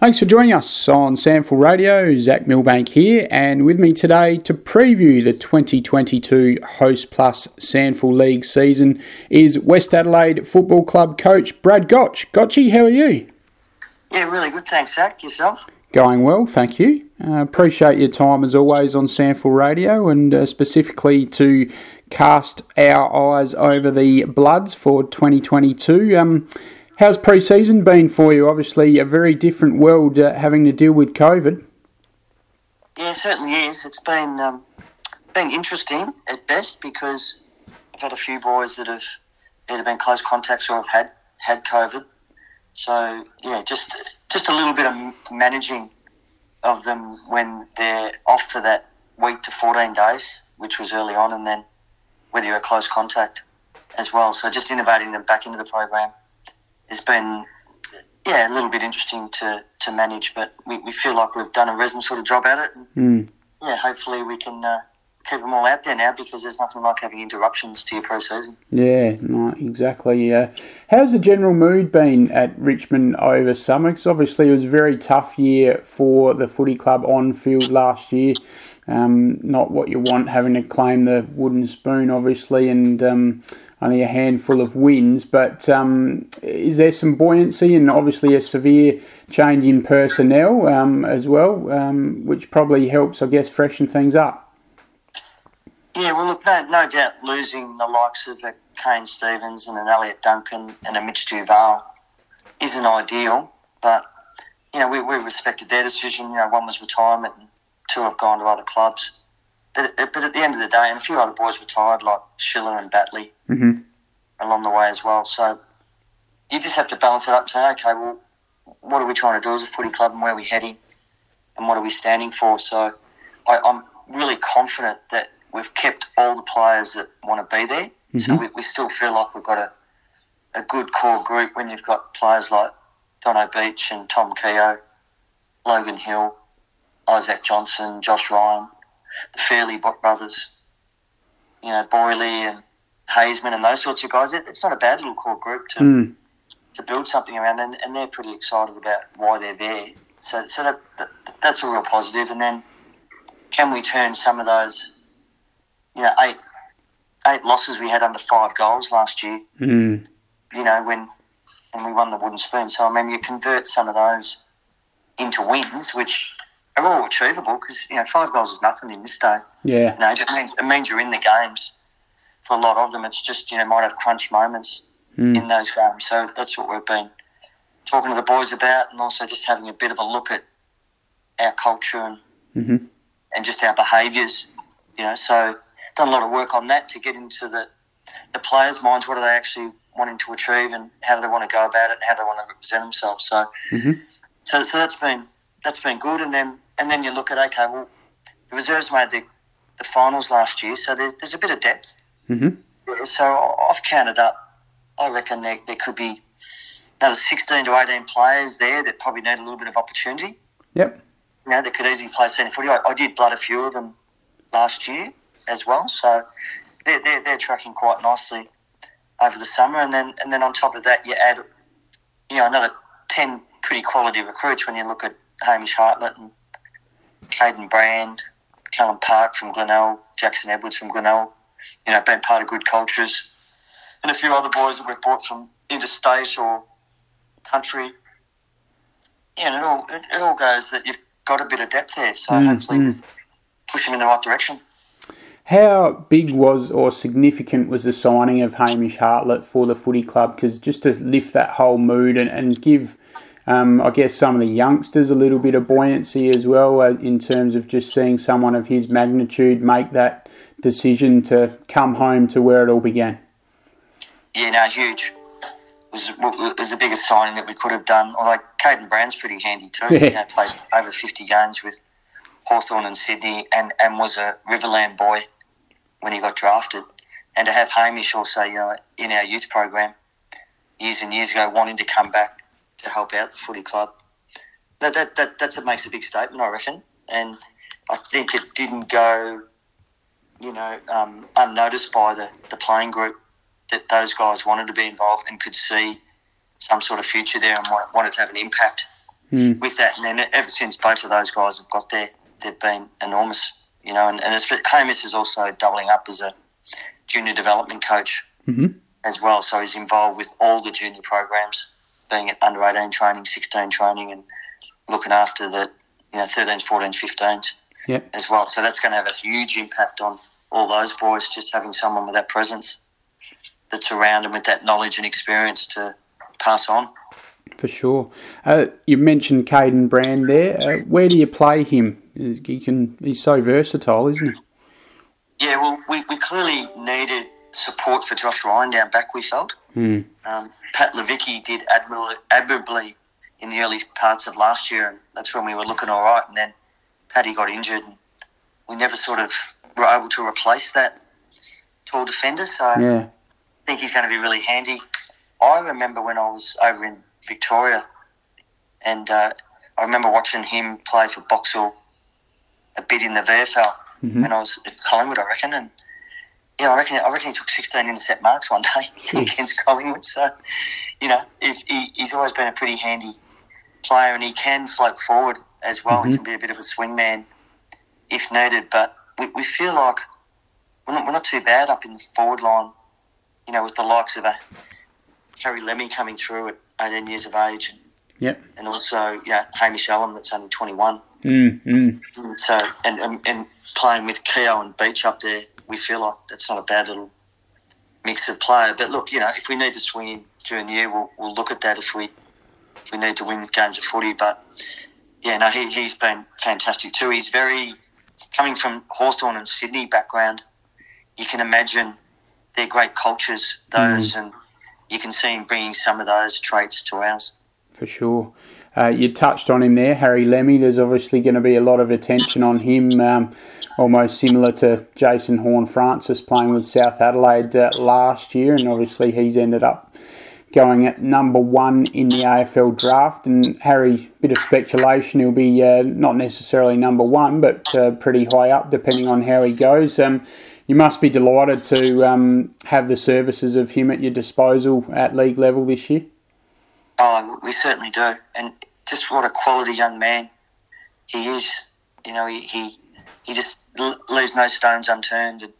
Thanks for joining us on SANFL Radio. Zach Milbank here, and with me today to preview the 2022 Host Plus SANFL League season is West Adelaide Football Club coach Brad Gotch. Gotchy, how are you? Yeah, really good. Thanks, Zach. Yourself? Going well, thank you. Uh, appreciate your time as always on SANFL Radio, and uh, specifically to cast our eyes over the Bloods for 2022. Um, How's pre-season been for you? Obviously, a very different world uh, having to deal with COVID. Yeah, certainly is. It's been um, been interesting at best because I've had a few boys that have either been close contacts or have had had COVID. So yeah, just just a little bit of managing of them when they're off for that week to 14 days, which was early on, and then whether you're a close contact as well. So just innovating them back into the program has been yeah a little bit interesting to, to manage, but we, we feel like we've done a reasonable sort of job at it. And, mm. Yeah, hopefully we can uh, keep them all out there now because there's nothing like having interruptions to your pre-season. Yeah, no, exactly. Yeah, how's the general mood been at Richmond over summer? Because obviously it was a very tough year for the footy club on field last year. Um, not what you want, having to claim the wooden spoon, obviously, and um, only a handful of wins. But um, is there some buoyancy and obviously a severe change in personnel um, as well, um, which probably helps, I guess, freshen things up? Yeah, well, look, no, no doubt losing the likes of a Kane Stephens and an Elliot Duncan and a Mitch Duval isn't ideal, but you know we, we respected their decision. You know, one was retirement, and two have gone to other clubs. But, but at the end of the day, and a few other boys retired, like Schiller and Batley, mm-hmm. along the way as well. So you just have to balance it up and say, okay, well, what are we trying to do as a footy club and where are we heading and what are we standing for? So I, am really confident that we've kept all the players that want to be there. Mm-hmm. So we, we, still feel like we've got a, a good core group when you've got players like Dono Beach and Tom Keogh, Logan Hill, Isaac Johnson, Josh Ryan, the Fairley brothers, you know, Boyley and Hazeman and those sorts of guys. It's not a bad little core group to mm. to build something around, and, and, they're pretty excited about why they're there. So, so that, that, that's a real positive. And then, can we turn some of those, you know, eight eight losses we had under five goals last year? Mm. You know, when when we won the wooden spoon. So I mean, you convert some of those into wins, which are all achievable because you know five goals is nothing in this day. Yeah, no, it means it means you're in the games for a lot of them. It's just you know might have crunch moments mm. in those games. So that's what we've been talking to the boys about, and also just having a bit of a look at our culture and mm-hmm. and just our behaviours. You know, so done a lot of work on that to get into the the players' minds. What are they actually wanting to achieve, and how do they want to go about it, and how do they want to represent themselves? So, mm-hmm. so, so that's been that's been good. And then and then you look at okay, well, the reserves made the, the finals last year, so there, there's a bit of depth. Mm-hmm. So I've counted up. I reckon there, there could be another 16 to 18 players there that probably need a little bit of opportunity. Yep. You know, that could easily play senior footy. I, I did blood a few of them last year as well, so they're, they're, they're tracking quite nicely over the summer. And then and then on top of that, you add you know another 10 pretty quality recruits when you look at Hamish Hartlett and Kaiden Brand, Callum Park from Glenelg, Jackson Edwards from Glenelg, you know, been part of good cultures, and a few other boys that we've brought from interstate or country. Yeah, and it all it, it all goes that you've got a bit of depth there, so mm, hopefully mm. push them in the right direction. How big was or significant was the signing of Hamish Hartlett for the footy club? Because just to lift that whole mood and, and give um, I guess some of the youngsters a little bit of buoyancy as well uh, in terms of just seeing someone of his magnitude make that decision to come home to where it all began. Yeah, no, huge. It was, it was the biggest signing that we could have done. Although Kaiden Brand's pretty handy too. Yeah. You know, played over 50 games with Hawthorn and Sydney and, and was a Riverland boy when he got drafted. And to have Hamish also, you know, in our youth program years and years ago wanting to come back to help out the footy club. That, that, that, that's what makes a big statement, I reckon. And I think it didn't go, you know, um, unnoticed by the, the playing group that those guys wanted to be involved and could see some sort of future there and wanted to have an impact mm. with that. And then ever since both of those guys have got there, they've been enormous. You know, and, and it's, Hamish is also doubling up as a junior development coach mm-hmm. as well. So he's involved with all the junior programs, being at under 18 training, 16 training, and looking after the you know 13s, 14s, 15s yep. as well. So that's going to have a huge impact on all those boys. Just having someone with that presence that's around and with that knowledge and experience to pass on. For sure. Uh, you mentioned Kaiden Brand there. Uh, where do you play him? He can. He's so versatile, isn't he? Yeah, well, we, we clearly needed support for Josh Ryan down back, we felt. Mm. Um, Pat Levicki did admirably, admirably in the early parts of last year, and that's when we were looking all right. And then Paddy got injured, and we never sort of were able to replace that tall defender. So yeah. I think he's going to be really handy. I remember when I was over in Victoria, and uh, I remember watching him play for Box Hill a bit in the VFL mm-hmm. when I was at Collingwood, I reckon, and yeah, I reckon I reckon he took 16 intercept marks one day Jeez. against Collingwood. So, you know, he, he's always been a pretty handy player, and he can float forward as well. Mm-hmm. He can be a bit of a swing man if needed. But we, we feel like we're not, we're not too bad up in the forward line. You know, with the likes of a Harry Lemmey coming through at 18 years of age, and, Yep. and also you know Hamish Allen that's only 21. Mm, mm. So and, and and playing with Keogh and Beach up there, we feel like that's not a bad little mix of player. But look, you know, if we need to swing in during the year, we'll, we'll look at that if we if we need to win games of footy. But yeah, no, he he's been fantastic too. He's very coming from Hawthorn and Sydney background. You can imagine they're great cultures, those, mm. and you can see him bringing some of those traits to ours. For sure. Uh, you touched on him there, Harry Lemmey. There's obviously going to be a lot of attention on him, um, almost similar to Jason Horne-Francis playing with South Adelaide uh, last year, and obviously he's ended up going at number one in the AFL draft. And Harry, bit of speculation, he'll be uh, not necessarily number one, but uh, pretty high up depending on how he goes. Um, you must be delighted to um, have the services of him at your disposal at league level this year. Oh, we certainly do, and just what a quality young man he is. You know, he he, he just leaves no stones unturned, and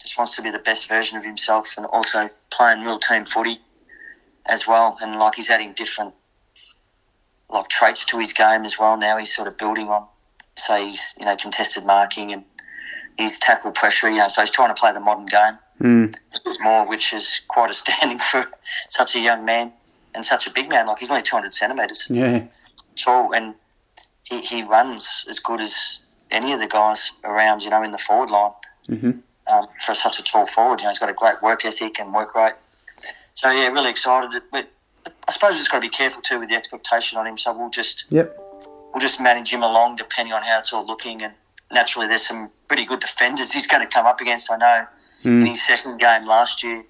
just wants to be the best version of himself, and also playing real team footy as well. And like he's adding different like traits to his game as well. Now he's sort of building on, say, he's you know contested marking and his tackle pressure. You know, so he's trying to play the modern game Mm. more, which is quite astounding for such a young man and such a big man. Like he's only 200 centimetres Yeah. tall, and he, he runs as good as any of the guys around. You know, in the forward line hmm um, for such a tall forward. You know, he's got a great work ethic and work rate. So yeah, really excited. But I suppose just got to be careful too with the expectation on him. So we'll just Yep. we'll just manage him along depending on how it's all looking. And naturally, there's some pretty good defenders he's going to come up against. I know in Mm. his second game last year,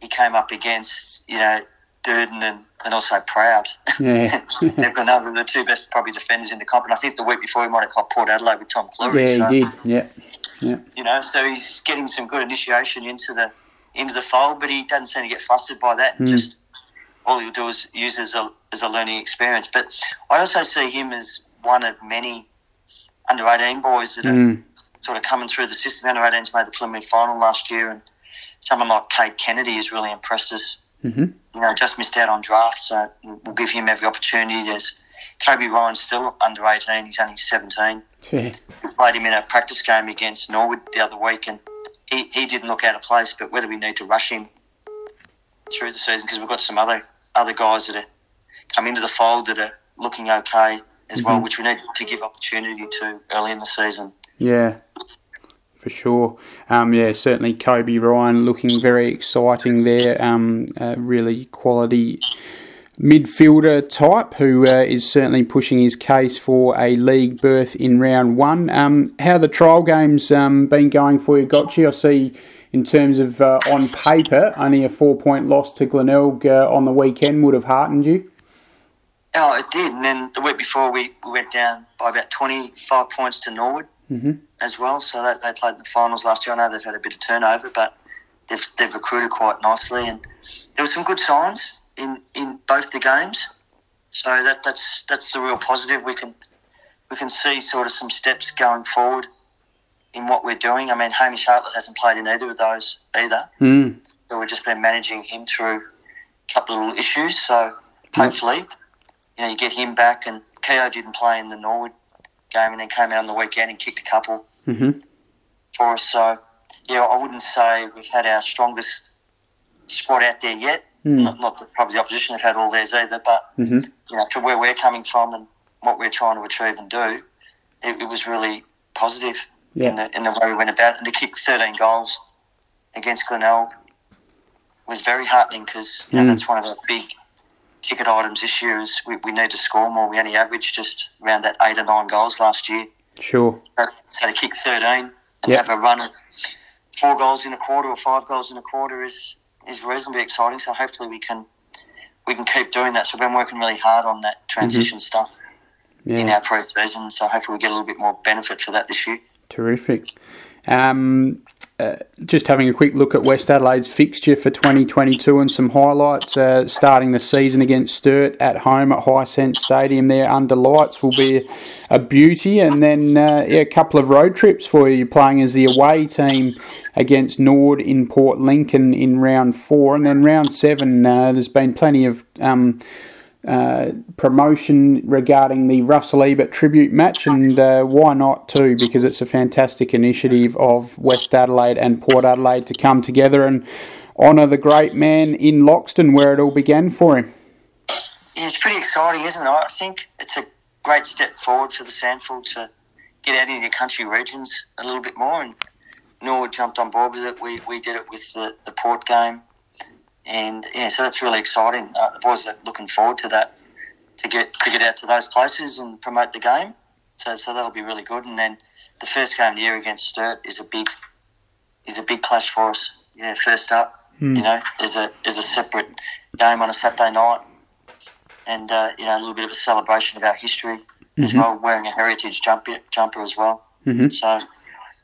he came up against you know Durden and, and also Proud. Yeah. They've got another the two best probably defenders in the comp. And I think the week before he might have caught Port Adelaide with Tom Clurey. yeah, so, he did. Yeah. Yeah. You know, so he's getting some good initiation into the into the fold, but he doesn't seem to get flustered by that. Mm. just all he'll do is use as a as a learning experience. But I also see him as one of many under eighteen boys that are Mm. sort of coming through the system. Under 18s made the preliminary final last year, and someone like Kate Kennedy has really impressed us. Hmm You know, just missed out on draft, so we'll give him every opportunity. There's Kobe Ryan's still under 18; he's only 17. Yeah. We played him in a practice game against Norwood the other week, and he, he didn't look out of place. But whether we need to rush him through the season because we've got some other other guys that are come into the fold that are looking okay as well, Mhm. which we need to give opportunity to early in the season. Yeah, for sure. Um, yeah, certainly Kobe Ryan looking very exciting there. Um, a really quality midfielder type who uh, is certainly pushing his case for a league berth in round one. Um, how the trial games um, been going for you, Gotchi? I see in terms of uh, on paper, only a four point loss to Glenelg uh, on the weekend would have heartened you. Oh, it did. And then the week before, we, we went down by about 25 points to Norwood hmm as well. So they, they played in the finals last year. I know they've had a bit of turnover, but they've, they've recruited quite nicely. And there were some good signs in, in both the games. So that, that's that's the real positive. We can we can see sort of some steps going forward in what we're doing. I mean, Hamish Hartlett hasn't played in either of those either. Mm. So we've just been managing him through a couple of little issues. So hopefully, you know, you get him back. And Keogh didn't play in the Norwood game and then came out on the weekend and kicked a couple Mm-hmm. for us. So, yeah, I wouldn't say we've had our strongest squad out there yet. Mm. Not, not that probably the opposition have had all theirs either, but Mm-hmm. you know, to where we're coming from and what we're trying to achieve and do, it, it was really positive Yeah. in the in the way we went about it. And to kick 13 goals against Glenelg was very heartening because you know, Mm. that's one of our big ticket items this year. Is we, we need to score more. We only averaged just around that eight or nine goals last year. Sure. So to kick 13 and Yep. have a run of four goals in a quarter or five goals in a quarter is is reasonably exciting. So hopefully we can we can keep doing that. So we've been working really hard on that transition stuff in our pre-season. So hopefully we get a little bit more benefit for that this year. Terrific. Um, uh, just having a quick look at West Adelaide's fixture for 2022 and some highlights. Uh, starting the season against Sturt at home at High Hisense Stadium there under lights will be a beauty. And then uh, yeah, a couple of road trips for you. You're playing as the away team against North in Port Lincoln in round four. And then round seven, uh, there's been plenty of. Um, uh, promotion regarding the Russell Ebert tribute match, and uh, why not too? Because it's a fantastic initiative of West Adelaide and Port Adelaide to come together and honour the great man in Loxton, where it all began for him. Yeah, it's pretty exciting, isn't it? I think it's a great step forward for the SANFL to get out into the country regions a little bit more. And North jumped on board with it. We, we did it with the, the Port game. And yeah, so that's really exciting. Uh, the boys are looking forward to that to get to get out to those places and promote the game. So, so that'll be really good. And then the first game of the year against Sturt is a big is a big clash for us. Yeah, first up, Hmm. you know, is a is a separate game on a Saturday night, and uh, you know a little bit of a celebration of our history as Mhm. well, wearing a heritage jumper jumper as well. Mhm. So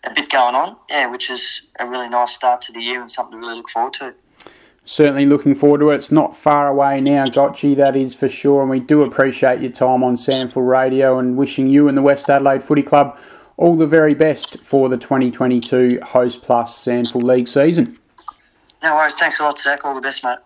a bit going on, yeah, which is a really nice start to the year and something to really look forward to. Certainly looking forward to it. It's not far away now, Gotchi, that is for sure. And we do appreciate your time on SANFL Radio and wishing you and the West Adelaide Footy Club all the very best for the 2022 Host Plus SANFL League season. No worries. Thanks a lot, Zach. All the best, mate.